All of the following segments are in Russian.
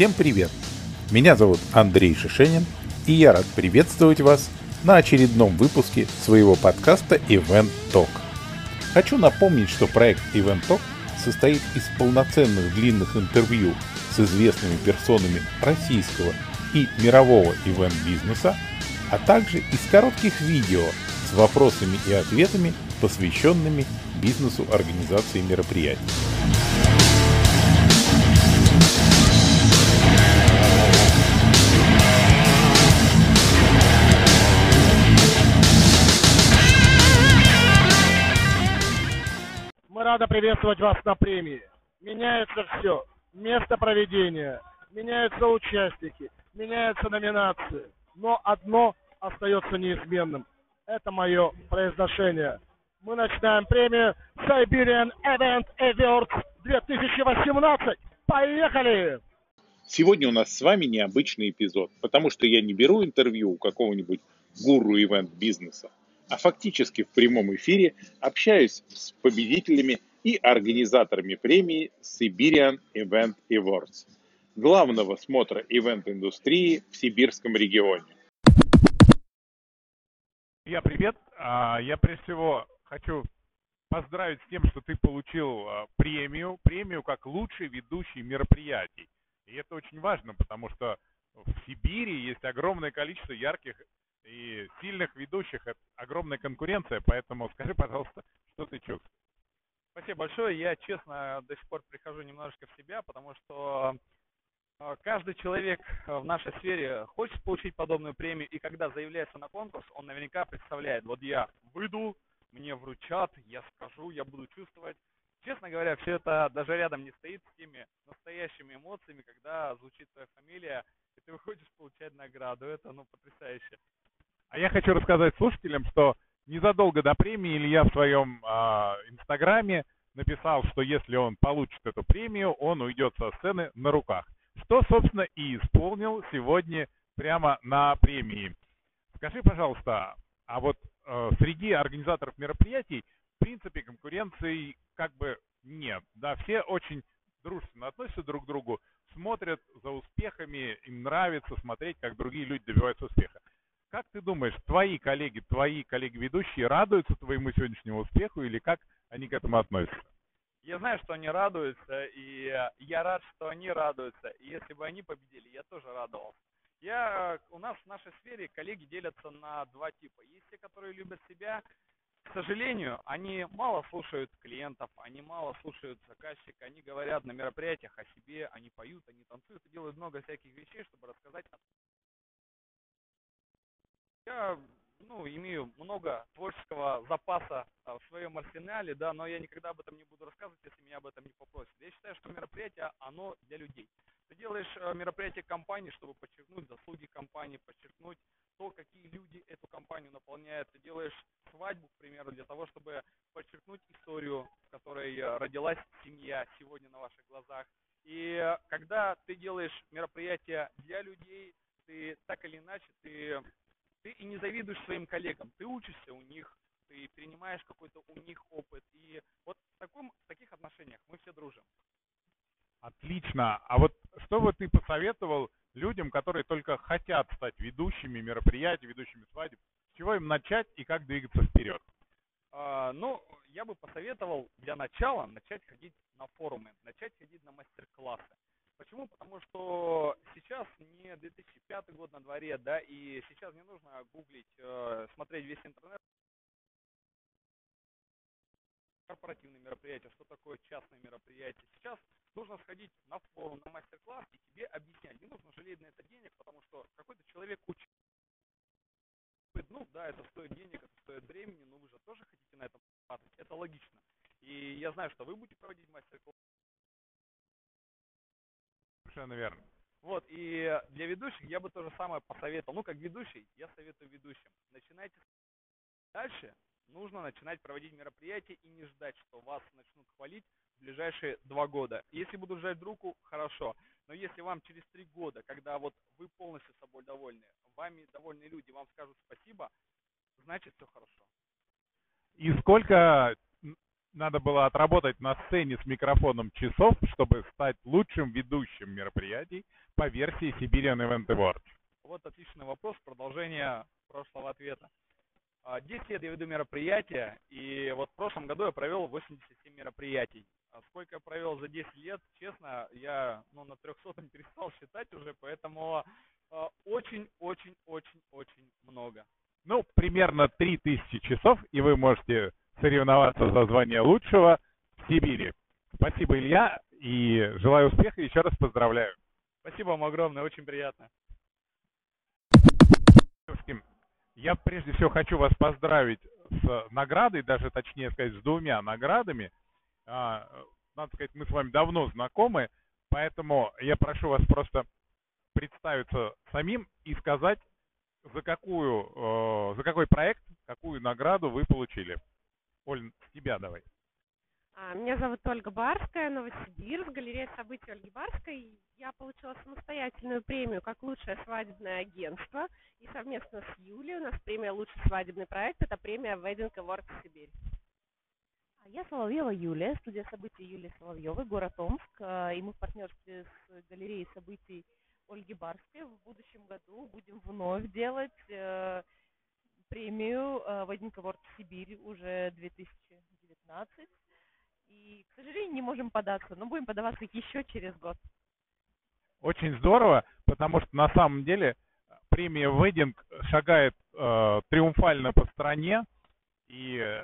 Всем привет! Меня зовут Андрей Шишенин, и я рад приветствовать вас на очередном выпуске своего подкаста Event Talk. Хочу напомнить, что проект Event Talk состоит из полноценных длинных интервью с известными персонами российского и мирового ивент-бизнеса, а также из коротких видео с вопросами и ответами, посвященными бизнесу организации мероприятий. Мы рады приветствовать вас на премии. Меняется все. Место проведения, меняются участники, меняются номинации. Но одно остается неизменным. Это мое произношение. Мы начинаем премию Siberian Event Awards 2018. Поехали! Сегодня у нас с вами необычный эпизод, потому что я не беру интервью у какого-нибудь гуру ивент-бизнеса, а фактически в прямом эфире общаюсь с победителями и организаторами премии Siberian Event Awards, главного смотра ивент-индустрии в сибирском регионе. Я привет. А, я прежде всего хочу поздравить с тем, что ты получил а, премию, премию как лучший ведущий мероприятий. И это очень важно, потому что в Сибири есть огромное количество ярких и сильных ведущих, огромная конкуренция, поэтому скажи, пожалуйста, что ты чувствуешь? Спасибо большое. Я, честно, до сих пор прихожу немножечко в себя, потому что а, каждый человек в нашей сфере хочет получить подобную премию, и когда заявляется на конкурс, он наверняка представляет, вот я выйду, мне вручат, я скажу, я буду чувствовать. Честно говоря, все это даже рядом не стоит с теми настоящими эмоциями, когда звучит твоя фамилия, и ты выходишь получать награду. Это, ну, потрясающе. А я хочу рассказать слушателям, что незадолго до премии Илья в своем э, инстаграме написал, что если он получит эту премию, он уйдет со сцены на руках. Что, собственно, и исполнил сегодня прямо на премии. Скажи, пожалуйста, а вот э, среди организаторов мероприятий, в принципе, конкуренции как бы нет. Да, все очень дружественно относятся друг к другу, смотрят за успехами, им нравится смотреть, как другие люди добиваются успеха. Как ты думаешь, твои коллеги, твои коллеги-ведущие радуются твоему сегодняшнему успеху или как они к этому относятся? Я знаю, что они радуются, и я рад, что они радуются. И если бы они победили, я тоже радовался. Я, у нас в нашей сфере коллеги делятся на два типа. Есть те, которые любят себя, к сожалению, они мало слушают клиентов, они мало слушают заказчика, они говорят на мероприятиях о себе, они поют, они танцуют и делают много всяких вещей, чтобы рассказать о я ну, имею много творческого запаса а, в своем арсенале, да, но я никогда об этом не буду рассказывать, если меня об этом не попросят. Я считаю, что мероприятие, оно для людей. Ты делаешь э, мероприятие компании, чтобы подчеркнуть заслуги компании, подчеркнуть то, какие люди эту компанию наполняют. Ты делаешь свадьбу, к примеру, для того, чтобы подчеркнуть историю, в которой э, родилась семья сегодня на ваших глазах. И э, когда ты делаешь мероприятие для людей, ты так или иначе, ты ты и не завидуешь своим коллегам, ты учишься у них, ты перенимаешь какой-то у них опыт. И вот в, таком, в таких отношениях мы все дружим. Отлично. А вот что бы ты посоветовал людям, которые только хотят стать ведущими мероприятий, ведущими свадеб? С чего им начать и как двигаться вперед? А, ну, я бы посоветовал для начала начать ходить на форумы, начать ходить на мастер-классы. Почему? Потому что сейчас не 2005 год на дворе, да, и сейчас не нужно гуглить, э, смотреть весь интернет. корпоративные мероприятия, что такое частное мероприятие. Сейчас нужно сходить на форум, на мастер-класс, и тебе объяснять. Не нужно жалеть на это денег, потому что какой-то человек учит. Ну да, это стоит денег, это стоит времени, но вы же тоже хотите на этом Это логично. И я знаю, что вы будете проводить мастер-класс Совершенно верно. Вот, и для ведущих я бы то же самое посоветовал. Ну, как ведущий, я советую ведущим. Начинайте дальше. Нужно начинать проводить мероприятия и не ждать, что вас начнут хвалить в ближайшие два года. Если будут жать руку, хорошо. Но если вам через три года, когда вот вы полностью собой довольны, вами довольны люди, вам скажут спасибо, значит все хорошо. И сколько надо было отработать на сцене с микрофоном часов, чтобы стать лучшим ведущим мероприятий по версии Siberian Event Award? Вот отличный вопрос, продолжение прошлого ответа. 10 лет я веду мероприятия, и вот в прошлом году я провел 87 мероприятий. А сколько я провел за 10 лет, честно, я ну, на 300 перестал считать уже, поэтому очень-очень-очень-очень много. Ну, примерно 3000 часов, и вы можете соревноваться за звание лучшего в Сибири. Спасибо, Илья, и желаю успеха, и еще раз поздравляю. Спасибо вам огромное, очень приятно. Я прежде всего хочу вас поздравить с наградой, даже точнее сказать, с двумя наградами. А, надо сказать, мы с вами давно знакомы, поэтому я прошу вас просто представиться самим и сказать, за какую, э, за какой проект, какую награду вы получили. Оль, с тебя давай. А, меня зовут Ольга Барская, Новосибирск, галерея событий Ольги Барской. Я получила самостоятельную премию как лучшее свадебное агентство. И совместно с Юлей у нас премия «Лучший свадебный проект» — это премия Wedding Awards Сибирь. А я Соловьева Юлия, студия событий Юлии Соловьевой, город Омск. А, и мы в партнерстве с галереей событий Ольги Барской в будущем году будем вновь делать э, премию э, Wedding Awards Сибирь уже 2019 и, к сожалению, не можем податься, но будем подаваться еще через год. Очень здорово, потому что на самом деле премия Вединг шагает э, триумфально по стране, и э,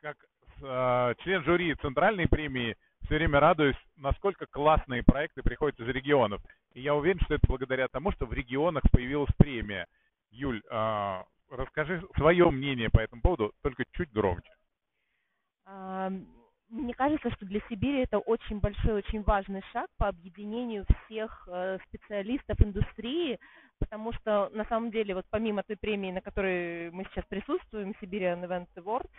как э, член жюри центральной премии все время радуюсь, насколько классные проекты приходят из регионов. И я уверен, что это благодаря тому, что в регионах появилась премия. Юль, э, расскажи свое мнение по этому поводу, только чуть громче мне кажется, что для Сибири это очень большой, очень важный шаг по объединению всех э, специалистов индустрии, потому что на самом деле вот помимо той премии, на которой мы сейчас присутствуем, Siberian Event Awards,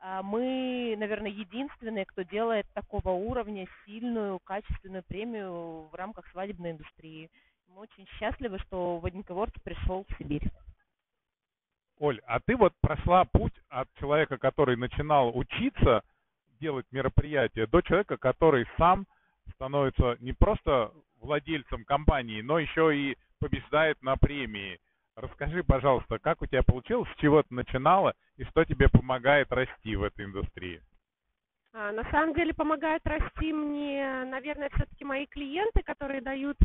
э, мы, наверное, единственные, кто делает такого уровня сильную, качественную премию в рамках свадебной индустрии. Мы очень счастливы, что Wedding Awards пришел в Сибирь. Оль, а ты вот прошла путь от человека, который начинал учиться делать мероприятие, до человека, который сам становится не просто владельцем компании, но еще и побеждает на премии. Расскажи, пожалуйста, как у тебя получилось, с чего ты начинала и что тебе помогает расти в этой индустрии? А, на самом деле помогают расти мне, наверное, все-таки мои клиенты, которые дают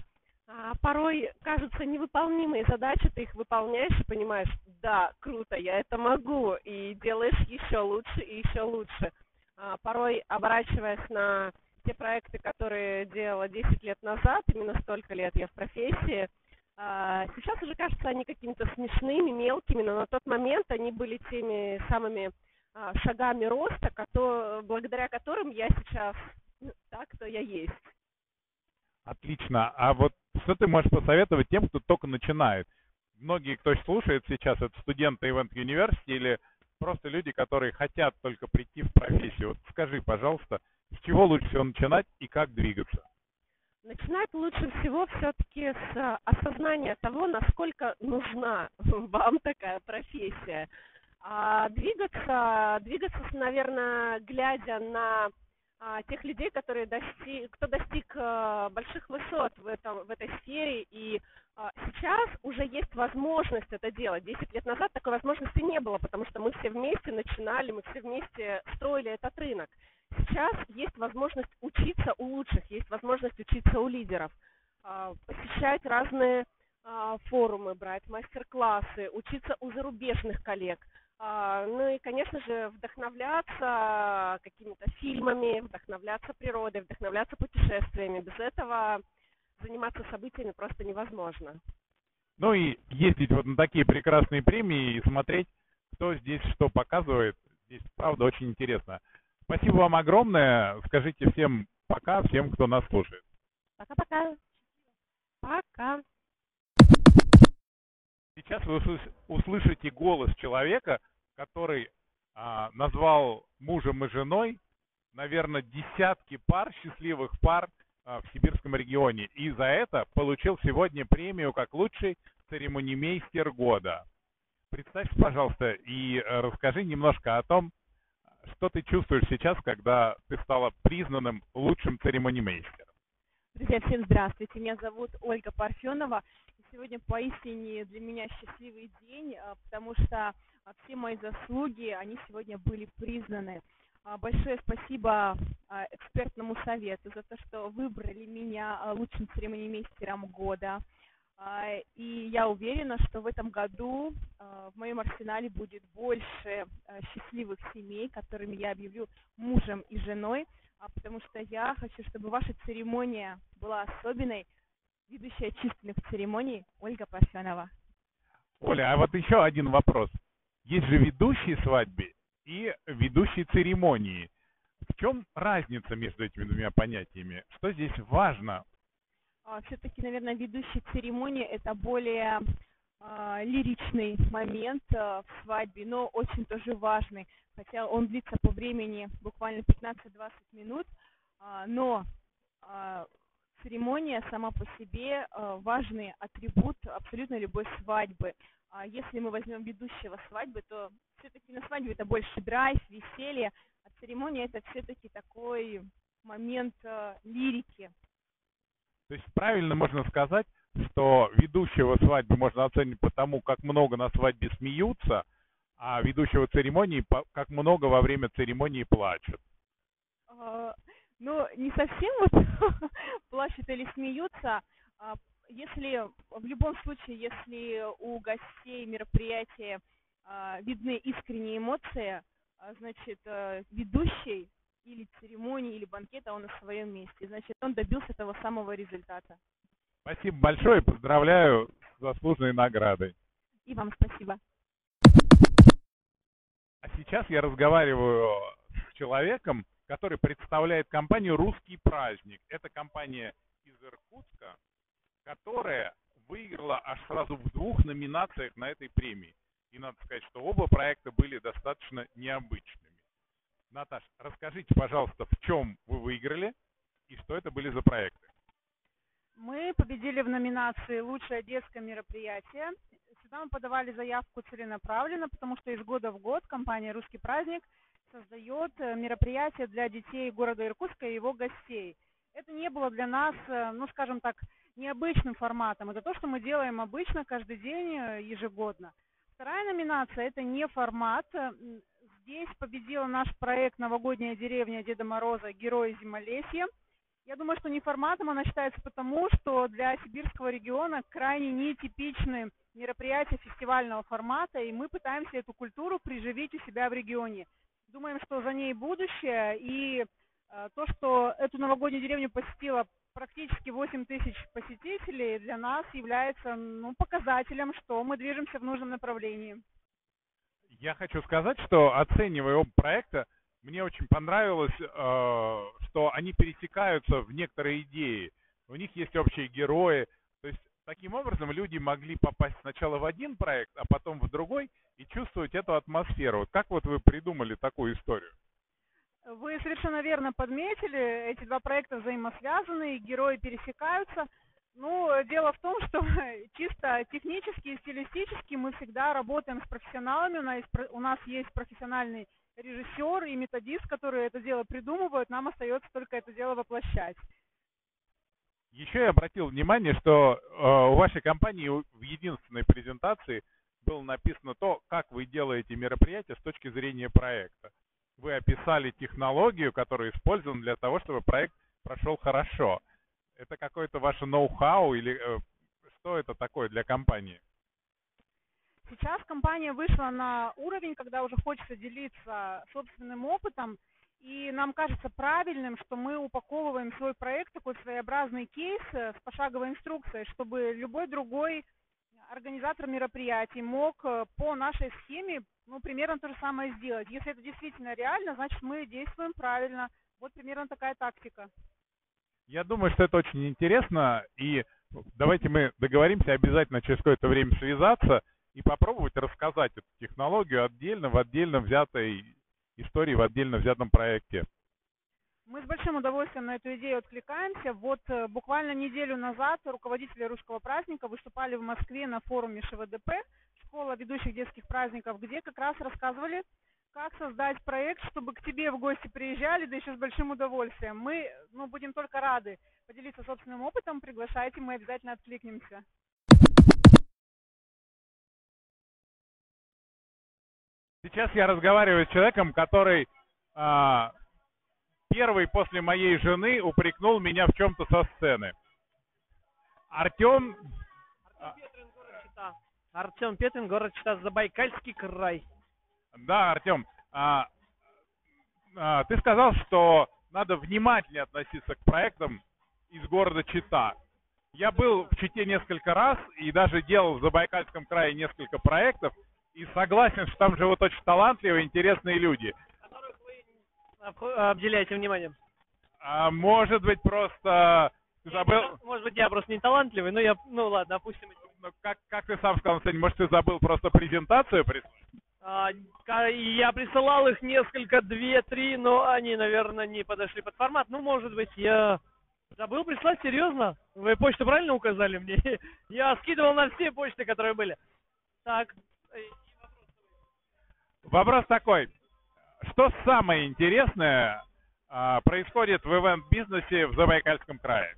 а, порой кажутся невыполнимые задачи, ты их выполняешь и понимаешь, да, круто, я это могу, и делаешь еще лучше и еще лучше. А, порой оборачиваясь на те проекты, которые делала 10 лет назад, именно столько лет я в профессии, а, сейчас уже кажется они какими-то смешными, мелкими, но на тот момент они были теми самыми а, шагами роста, благодаря которым я сейчас так, кто я есть. Отлично. А вот что ты можешь посоветовать тем, кто только начинает? Многие, кто слушает сейчас, это студенты Event University или просто люди, которые хотят только прийти в профессию. Вот скажи, пожалуйста, с чего лучше всего начинать и как двигаться? Начинать лучше всего все-таки с э, осознания того, насколько нужна вам такая профессия. А двигаться, двигаться, наверное, глядя на а, тех людей, которые достиг, кто достиг а, больших высот в, этом, в этой сфере, и а, сейчас уже есть возможность это делать. Десять лет назад такой возможности не было, потому что мы все вместе начинали, мы все вместе строили этот рынок. Сейчас есть возможность учиться у лучших, есть возможность учиться у лидеров, а, посещать разные а, форумы, брать мастер-классы, учиться у зарубежных коллег – а, ну и, конечно же, вдохновляться какими-то фильмами, вдохновляться природой, вдохновляться путешествиями. Без этого заниматься событиями просто невозможно. Ну и ездить вот на такие прекрасные премии и смотреть, кто здесь что показывает. Здесь, правда, очень интересно. Спасибо вам огромное. Скажите всем пока, всем, кто нас слушает. Пока-пока. Пока. Сейчас вы услышите голос человека, который а, назвал мужем и женой, наверное, десятки пар, счастливых пар а, в сибирском регионе. И за это получил сегодня премию как лучший церемонимейстер года. Представься, пожалуйста, и э, расскажи немножко о том, что ты чувствуешь сейчас, когда ты стала признанным лучшим церемонимейстером? Друзья, всем здравствуйте. Меня зовут Ольга Парфенова. Сегодня поистине для меня счастливый день, а, потому что все мои заслуги, они сегодня были признаны. А, большое спасибо экспертному совету за то, что выбрали меня лучшим церемонимейстером года. И я уверена, что в этом году в моем арсенале будет больше счастливых семей, которыми я объявлю мужем и женой, потому что я хочу, чтобы ваша церемония была особенной, ведущая численных церемоний Ольга Парфенова. Оля, а вот еще один вопрос. Есть же ведущие свадьбы и ведущие церемонии. В чем разница между этими двумя понятиями? Что здесь важно? А, Все-таки, наверное, ведущий церемонии это более а, лиричный момент а, в свадьбе, но очень тоже важный, хотя он длится по времени буквально 15-20 минут, а, но а, церемония сама по себе э, важный атрибут абсолютно любой свадьбы. А если мы возьмем ведущего свадьбы, то все-таки на свадьбе это больше драйв, веселье, а церемония это все-таки такой момент э, лирики. То есть правильно можно сказать, что ведущего свадьбы можно оценить по тому, как много на свадьбе смеются, а ведущего церемонии, как много во время церемонии плачут. А, ну, не совсем вот плачут или смеются. Если, в любом случае, если у гостей мероприятия а, видны искренние эмоции, а, значит, э, ведущий или церемонии, или банкета, он на своем месте. Значит, он добился того самого результата. Спасибо большое, поздравляю с заслуженной наградой. И вам спасибо. А сейчас я разговариваю с человеком, который представляет компанию «Русский праздник». Это компания из Иркутска, которая выиграла аж сразу в двух номинациях на этой премии. И надо сказать, что оба проекта были достаточно необычными. Наташ, расскажите, пожалуйста, в чем вы выиграли и что это были за проекты? Мы победили в номинации «Лучшее детское мероприятие». Сюда мы подавали заявку целенаправленно, потому что из года в год компания «Русский праздник» создает э, мероприятия для детей города Иркутска и его гостей. Это не было для нас, э, ну, скажем так, необычным форматом. Это то, что мы делаем обычно, каждый день, э, ежегодно. Вторая номинация – это не формат. Здесь победил наш проект «Новогодняя деревня Деда Мороза. Герои Зимолесья». Я думаю, что не форматом она считается потому, что для сибирского региона крайне нетипичны мероприятия фестивального формата, и мы пытаемся эту культуру приживить у себя в регионе думаем, что за ней будущее, и э, то, что эту новогоднюю деревню посетило практически 8 тысяч посетителей, для нас является ну, показателем, что мы движемся в нужном направлении. Я хочу сказать, что оценивая оба проекта, мне очень понравилось, э, что они пересекаются в некоторые идеи. У них есть общие герои. То есть таким образом люди могли попасть сначала в один проект, а потом в другой и чувствовать эту атмосферу. Как вот вы придумали такую историю? Вы совершенно верно подметили, эти два проекта взаимосвязаны, герои пересекаются. Ну, дело в том, что чисто технически и стилистически мы всегда работаем с профессионалами. У нас есть, у нас есть профессиональный режиссер и методист, которые это дело придумывают. Нам остается только это дело воплощать. Еще я обратил внимание, что э, у вашей компании в единственной презентации было написано то, как вы делаете мероприятие с точки зрения проекта. Вы описали технологию, которая использована для того, чтобы проект прошел хорошо. Это какое-то ваше ноу-хау или э, что это такое для компании? Сейчас компания вышла на уровень, когда уже хочется делиться собственным опытом и нам кажется правильным, что мы упаковываем свой проект, такой своеобразный кейс э, с пошаговой инструкцией, чтобы любой другой организатор мероприятий мог э, по нашей схеме ну, примерно то же самое сделать. Если это действительно реально, значит мы действуем правильно. Вот примерно такая тактика. Я думаю, что это очень интересно, и давайте мы договоримся обязательно через какое-то время связаться и попробовать рассказать эту технологию отдельно, в отдельно взятой истории в отдельно взятом проекте. Мы с большим удовольствием на эту идею откликаемся. Вот э, буквально неделю назад руководители русского праздника выступали в Москве на форуме ШВДП, школа ведущих детских праздников, где как раз рассказывали как создать проект, чтобы к тебе в гости приезжали, да еще с большим удовольствием. Мы ну, будем только рады поделиться собственным опытом, приглашайте, мы обязательно откликнемся. Сейчас я разговариваю с человеком, который а, первый после моей жены упрекнул меня в чем-то со сцены. Артем... Артем Петрин, город Чита, Забайкальский край. Да, Артем, а, а, ты сказал, что надо внимательнее относиться к проектам из города Чита. Я был в Чите несколько раз и даже делал в Забайкальском крае несколько проектов, и согласен, что там живут очень талантливые, интересные люди. Обделяете вниманием. А может быть, просто ты забыл... Может быть, я просто не талантливый, но я... Ну ладно, опустим. Ну, как, как ты сам сказал, сегодня, может, ты забыл просто презентацию прислать? А, я присылал их несколько, две, три, но они, наверное, не подошли под формат. Ну, может быть, я забыл прислать, серьезно? Вы почту правильно указали мне? Я скидывал на все почты, которые были. Так. Вопрос такой. Что самое интересное а, происходит в ивент-бизнесе в Забайкальском крае?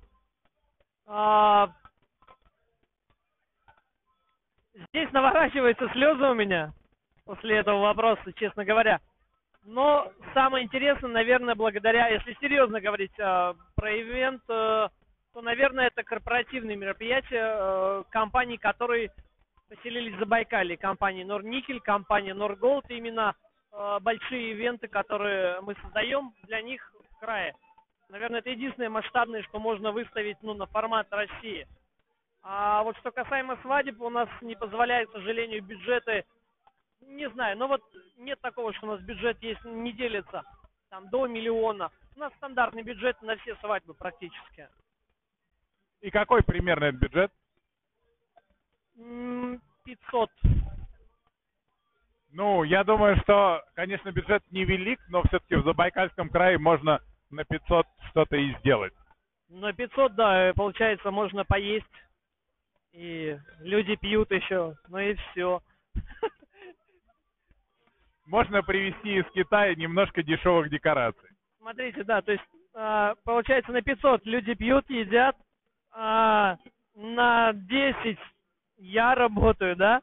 А, здесь наворачиваются слезы у меня после этого вопроса, честно говоря. Но самое интересное, наверное, благодаря, если серьезно говорить э, про ивент, э, то, наверное, это корпоративные мероприятия э, компаний, которые поселились в Забайкале. Компании Норникель, компания Норголд. Именно большие ивенты, которые мы создаем для них в крае. Наверное, это единственное масштабное, что можно выставить ну, на формат России. А вот что касаемо свадеб, у нас не позволяет, к сожалению, бюджеты не знаю, но вот нет такого, что у нас бюджет есть, не делится там до миллиона. У нас стандартный бюджет на все свадьбы практически. И какой примерно этот бюджет? 500. Ну, я думаю, что, конечно, бюджет невелик, но все-таки в Забайкальском крае можно на 500 что-то и сделать. На 500, да, получается, можно поесть. И люди пьют еще, ну и все. можно привезти из Китая немножко дешевых декораций. Смотрите, да, то есть э, получается на 500 люди пьют, едят, э, на 10 я работаю, да,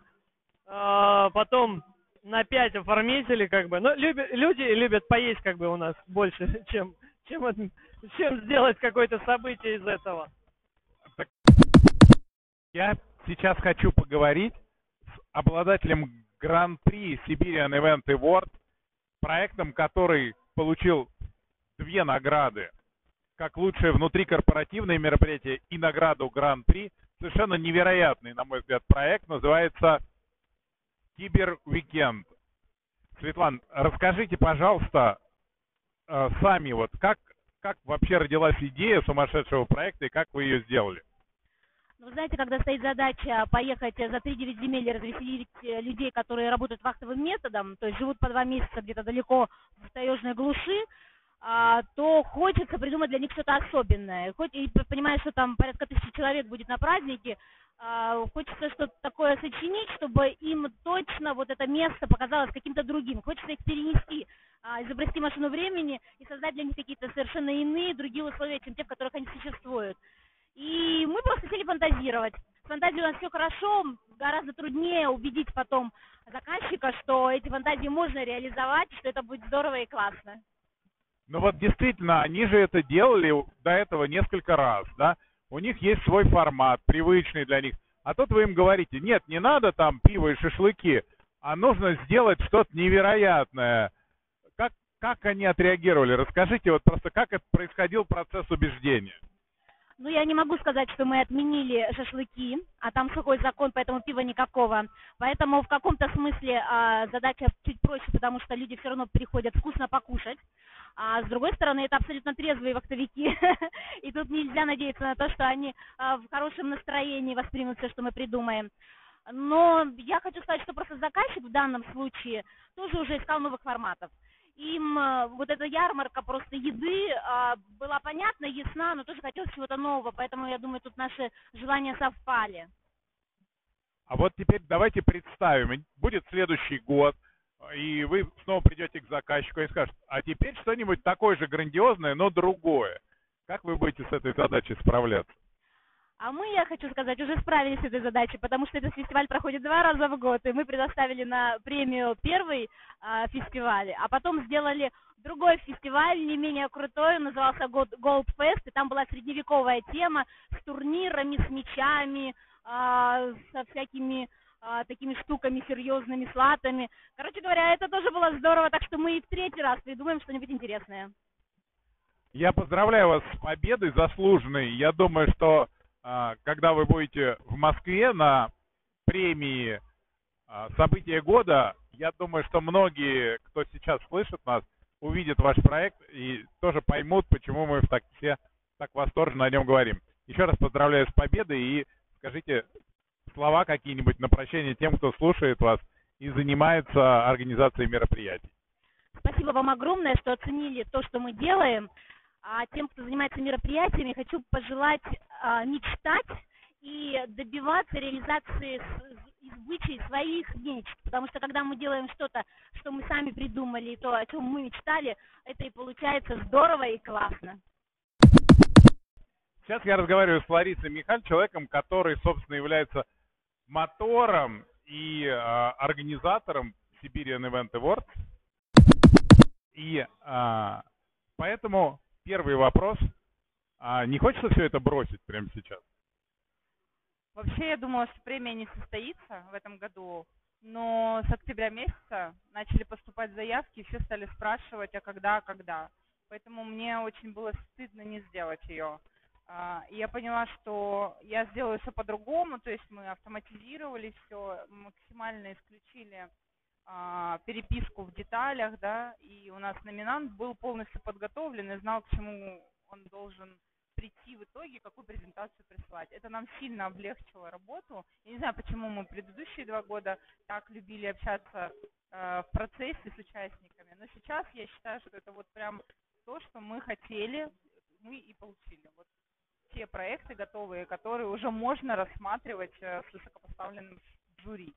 э, потом на 5 оформители, как бы, но люби, люди любят поесть, как бы, у нас больше, чем, чем, чем сделать какое-то событие из этого. Я сейчас хочу поговорить с обладателем Гран-при Siberian Event Award, проектом, который получил две награды, как лучшее внутрикорпоративное мероприятие и награду Гран-при. Совершенно невероятный, на мой взгляд, проект. Называется Кибер Weekend. Светлана, расскажите, пожалуйста, э, сами, вот как, как вообще родилась идея сумасшедшего проекта и как вы ее сделали? Вы знаете, когда стоит задача поехать за 3-9 земель и развеселить э, людей, которые работают вахтовым методом, то есть живут по два месяца где-то далеко в таежной глуши, то хочется придумать для них что-то особенное. Хоть и понимаешь, что там порядка тысячи человек будет на празднике, а, хочется что-то такое сочинить, чтобы им точно вот это место показалось каким-то другим. Хочется их перенести, а, изобрести машину времени и создать для них какие-то совершенно иные, другие условия, чем те, в которых они существуют. И мы просто хотели фантазировать. С фантазией у нас все хорошо, гораздо труднее убедить потом заказчика, что эти фантазии можно реализовать, что это будет здорово и классно. Ну вот действительно, они же это делали до этого несколько раз, да? У них есть свой формат, привычный для них. А тут вы им говорите, нет, не надо там пиво и шашлыки, а нужно сделать что-то невероятное. Как, как они отреагировали? Расскажите вот просто, как это происходил процесс убеждения. Ну, я не могу сказать, что мы отменили шашлыки, а там сухой закон, поэтому пива никакого. Поэтому в каком-то смысле а, задача чуть проще, потому что люди все равно приходят вкусно покушать. А с другой стороны, это абсолютно трезвые вахтовики. И тут нельзя надеяться на то, что они а, в хорошем настроении воспримут все, что мы придумаем. Но я хочу сказать, что просто заказчик в данном случае тоже уже искал новых форматов им э, вот эта ярмарка просто еды а, была понятна, ясна, но тоже хотелось чего-то нового, поэтому я думаю, тут наши желания совпали. А вот теперь давайте представим, будет следующий год, и вы снова придете к заказчику и скажете, а теперь что-нибудь такое же грандиозное, но другое. Как вы будете с этой задачей справляться? А мы, я хочу сказать, уже справились с этой задачей, потому что этот фестиваль проходит два раза в год, и мы предоставили на премию первый э, фестиваль, а потом сделали другой фестиваль, не менее крутой, он назывался Gold Fest, и там была средневековая тема с турнирами, с мечами, э, со всякими э, такими штуками серьезными, с. Короче говоря, это тоже было здорово, так что мы и в третий раз придумаем что-нибудь интересное. Я поздравляю вас с победой заслуженной. Я думаю, что а, когда вы будете в Москве на премии а, «События года», я думаю, что многие, кто сейчас слышит нас, увидят ваш проект и тоже поймут, почему мы так все так восторженно о нем говорим. Еще раз поздравляю с победой и скажите слова какие-нибудь на прощание тем, кто слушает вас и занимается организацией мероприятий. Спасибо вам огромное, что оценили то, что мы делаем. А тем, кто занимается мероприятиями, хочу пожелать а, мечтать и добиваться реализации избычей своих мечт. Потому что когда мы делаем что-то, что мы сами придумали, то, о чем мы мечтали, это и получается здорово и классно. Сейчас я разговариваю с Ларисой Михаль, человеком, который, собственно, является мотором и э, организатором Siberian Event Awards. И э, поэтому первый вопрос. А не хочется все это бросить прямо сейчас? Вообще, я думала, что премия не состоится в этом году, но с октября месяца начали поступать заявки, и все стали спрашивать, а когда, а когда. Поэтому мне очень было стыдно не сделать ее. А, я поняла, что я сделаю все по-другому, то есть мы автоматизировали все, максимально исключили а, переписку в деталях, да, и у нас номинант был полностью подготовлен и знал, к чему он должен прийти в итоге, какую презентацию прислать. Это нам сильно облегчило работу. Я не знаю, почему мы предыдущие два года так любили общаться э, в процессе с участниками, но сейчас я считаю, что это вот прям то, что мы хотели, мы и получили. Вот те проекты готовые, которые уже можно рассматривать э, с высокопоставленным жюри.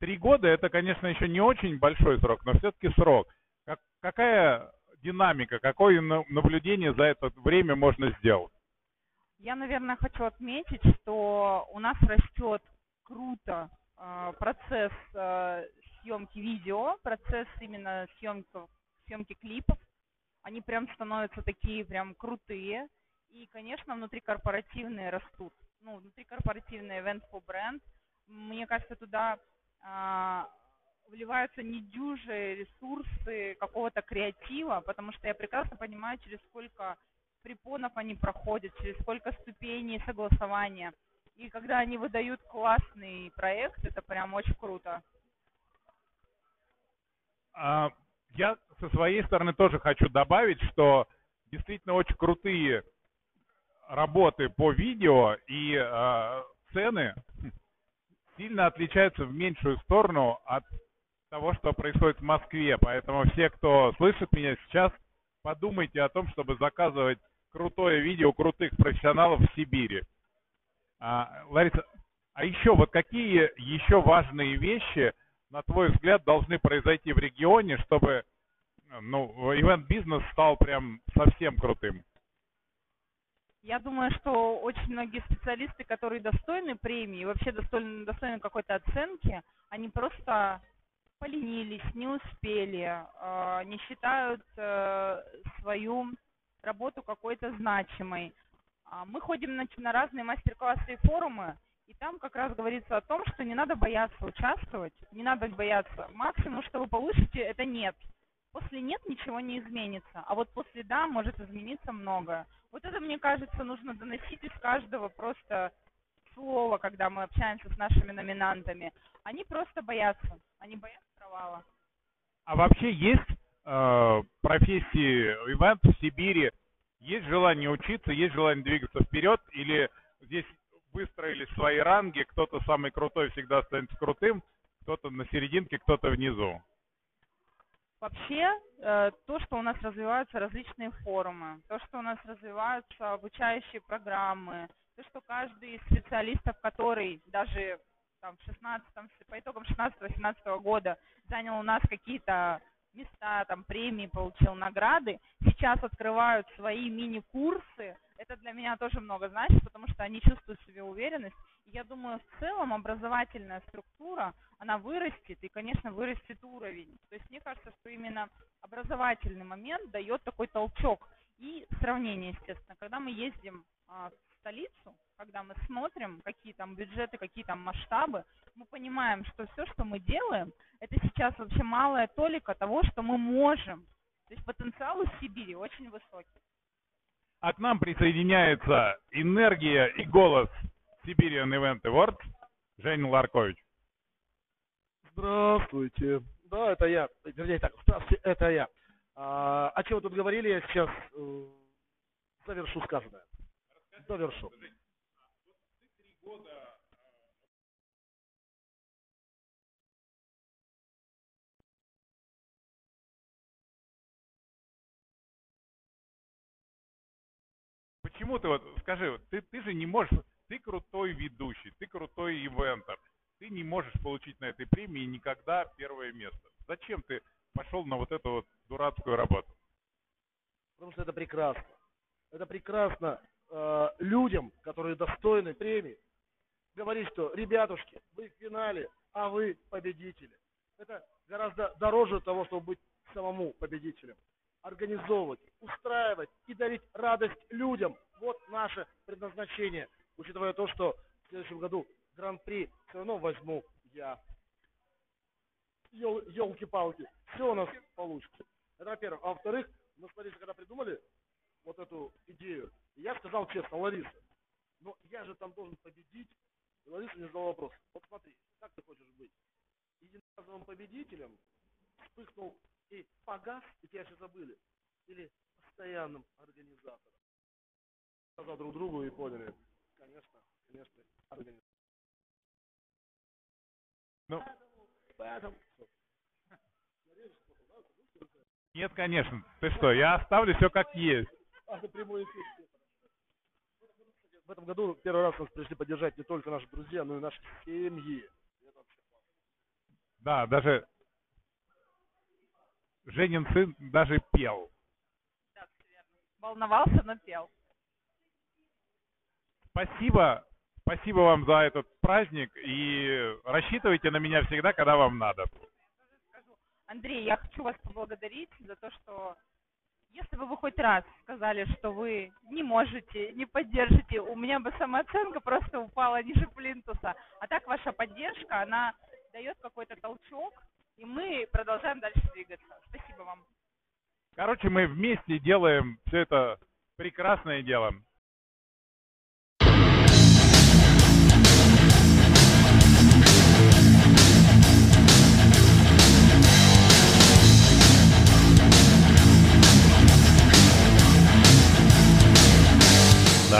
Три года это, конечно, еще не очень большой срок, но все-таки срок. Как, какая динамика, какое наблюдение за это время можно сделать? Я, наверное, хочу отметить, что у нас растет круто э, процесс э, съемки видео, процесс именно съемки, съемки клипов. Они прям становятся такие прям крутые. И, конечно, внутрикорпоративные растут. Ну, внутрикорпоративный event for бренд. Мне кажется, туда а, вливаются недюжие ресурсы какого-то креатива, потому что я прекрасно понимаю, через сколько препонов они проходят, через сколько ступеней согласования. И когда они выдают классный проект, это прям очень круто. А, я со своей стороны тоже хочу добавить, что действительно очень крутые работы по видео и э, цены сильно отличаются в меньшую сторону от того, что происходит в Москве. Поэтому все, кто слышит меня сейчас, подумайте о том, чтобы заказывать крутое видео крутых профессионалов в Сибири. А, Лариса, а еще вот какие еще важные вещи, на твой взгляд, должны произойти в регионе, чтобы ну, ивент-бизнес стал прям совсем крутым? Я думаю, что очень многие специалисты, которые достойны премии, вообще достойны, достойны какой-то оценки, они просто поленились, не успели, э, не считают э, свою работу какой-то значимой. А мы ходим на разные мастер-классы и форумы, и там как раз говорится о том, что не надо бояться участвовать, не надо бояться. Максимум, что вы получите, это нет. После нет ничего не изменится, а вот после да может измениться многое. Вот это, мне кажется, нужно доносить из каждого просто слова, когда мы общаемся с нашими номинантами. Они просто боятся, они боятся провала. А вообще есть э, профессии ивент в Сибири? Есть желание учиться, есть желание двигаться вперед? Или здесь выстроили свои ранги, кто-то самый крутой всегда останется крутым, кто-то на серединке, кто-то внизу? Вообще, э, то, что у нас развиваются различные форумы, то, что у нас развиваются обучающие программы, то, что каждый из специалистов, который даже там в 16 по итогам 16-17 года занял у нас какие-то места, там премии, получил награды, сейчас открывают свои мини-курсы. Это для меня тоже много значит, потому что они чувствуют себе уверенность. И я думаю, в целом образовательная структура, она вырастет, и, конечно, вырастет уровень. То есть мне кажется, что именно образовательный момент дает такой толчок. И сравнение, естественно, когда мы ездим а, в столицу, когда мы смотрим, какие там бюджеты, какие там масштабы, мы понимаем, что все, что мы делаем, это сейчас вообще малая толика того, что мы можем. То есть потенциал у Сибири очень высокий. А к нам присоединяется энергия и голос Siberian Event Awards Женя Ларкович. Здравствуйте. Да, это я. Вернее так, здравствуйте, это я. А, о чем вы тут говорили, я сейчас э, завершу сказанное. Завершу. Почему ты вот, скажи, ты, ты же не можешь, ты крутой ведущий, ты крутой ивентер, ты не можешь получить на этой премии никогда первое место. Зачем ты пошел на вот эту вот дурацкую работу? Потому что это прекрасно. Это прекрасно э, людям, которые достойны премии, говорить, что, ребятушки, вы в финале, а вы победители. Это гораздо дороже того, чтобы быть самому победителем. Организовывать, устраивать и дарить радость людям. Вот наше предназначение. Учитывая то, что в следующем году гран-при все равно возьму я. Елки-палки. Все у нас получится. Это во-первых. А во-вторых, мы, смотрите, когда придумали вот эту идею, я сказал честно, Лариса, но я же там должен победить. И Лариса мне задала вопрос. Вот смотри, как ты хочешь быть? Единоразовым победителем вспыхнул и погас, и тебя все забыли. Или постоянным организатором. Сказал друг другу и поняли. Конечно, конечно, организатор. Ну, Поэтому... нет, конечно. Ты что, я оставлю все как есть. А, это прямой эфир. В этом году первый раз нас пришли поддержать не только наши друзья, но и наши семьи. Да, даже Женин сын даже пел. Волновался, но пел. Спасибо, спасибо вам за этот праздник и рассчитывайте на меня всегда, когда вам надо. Андрей, я хочу вас поблагодарить за то, что если бы вы хоть раз сказали, что вы не можете, не поддержите, у меня бы самооценка просто упала ниже плинтуса. А так ваша поддержка, она дает какой-то толчок, и мы продолжаем дальше двигаться. Спасибо вам. Короче, мы вместе делаем все это прекрасное дело.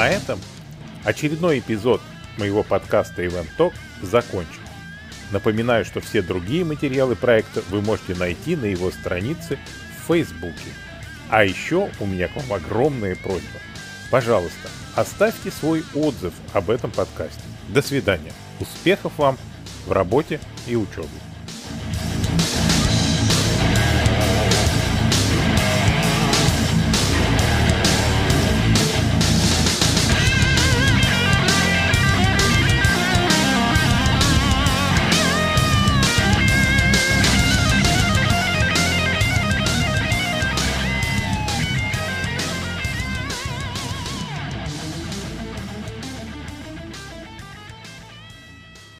На этом очередной эпизод моего подкаста Event Talk закончен. Напоминаю, что все другие материалы проекта вы можете найти на его странице в Фейсбуке. А еще у меня к вам огромная просьба. Пожалуйста, оставьте свой отзыв об этом подкасте. До свидания. Успехов вам в работе и учебе.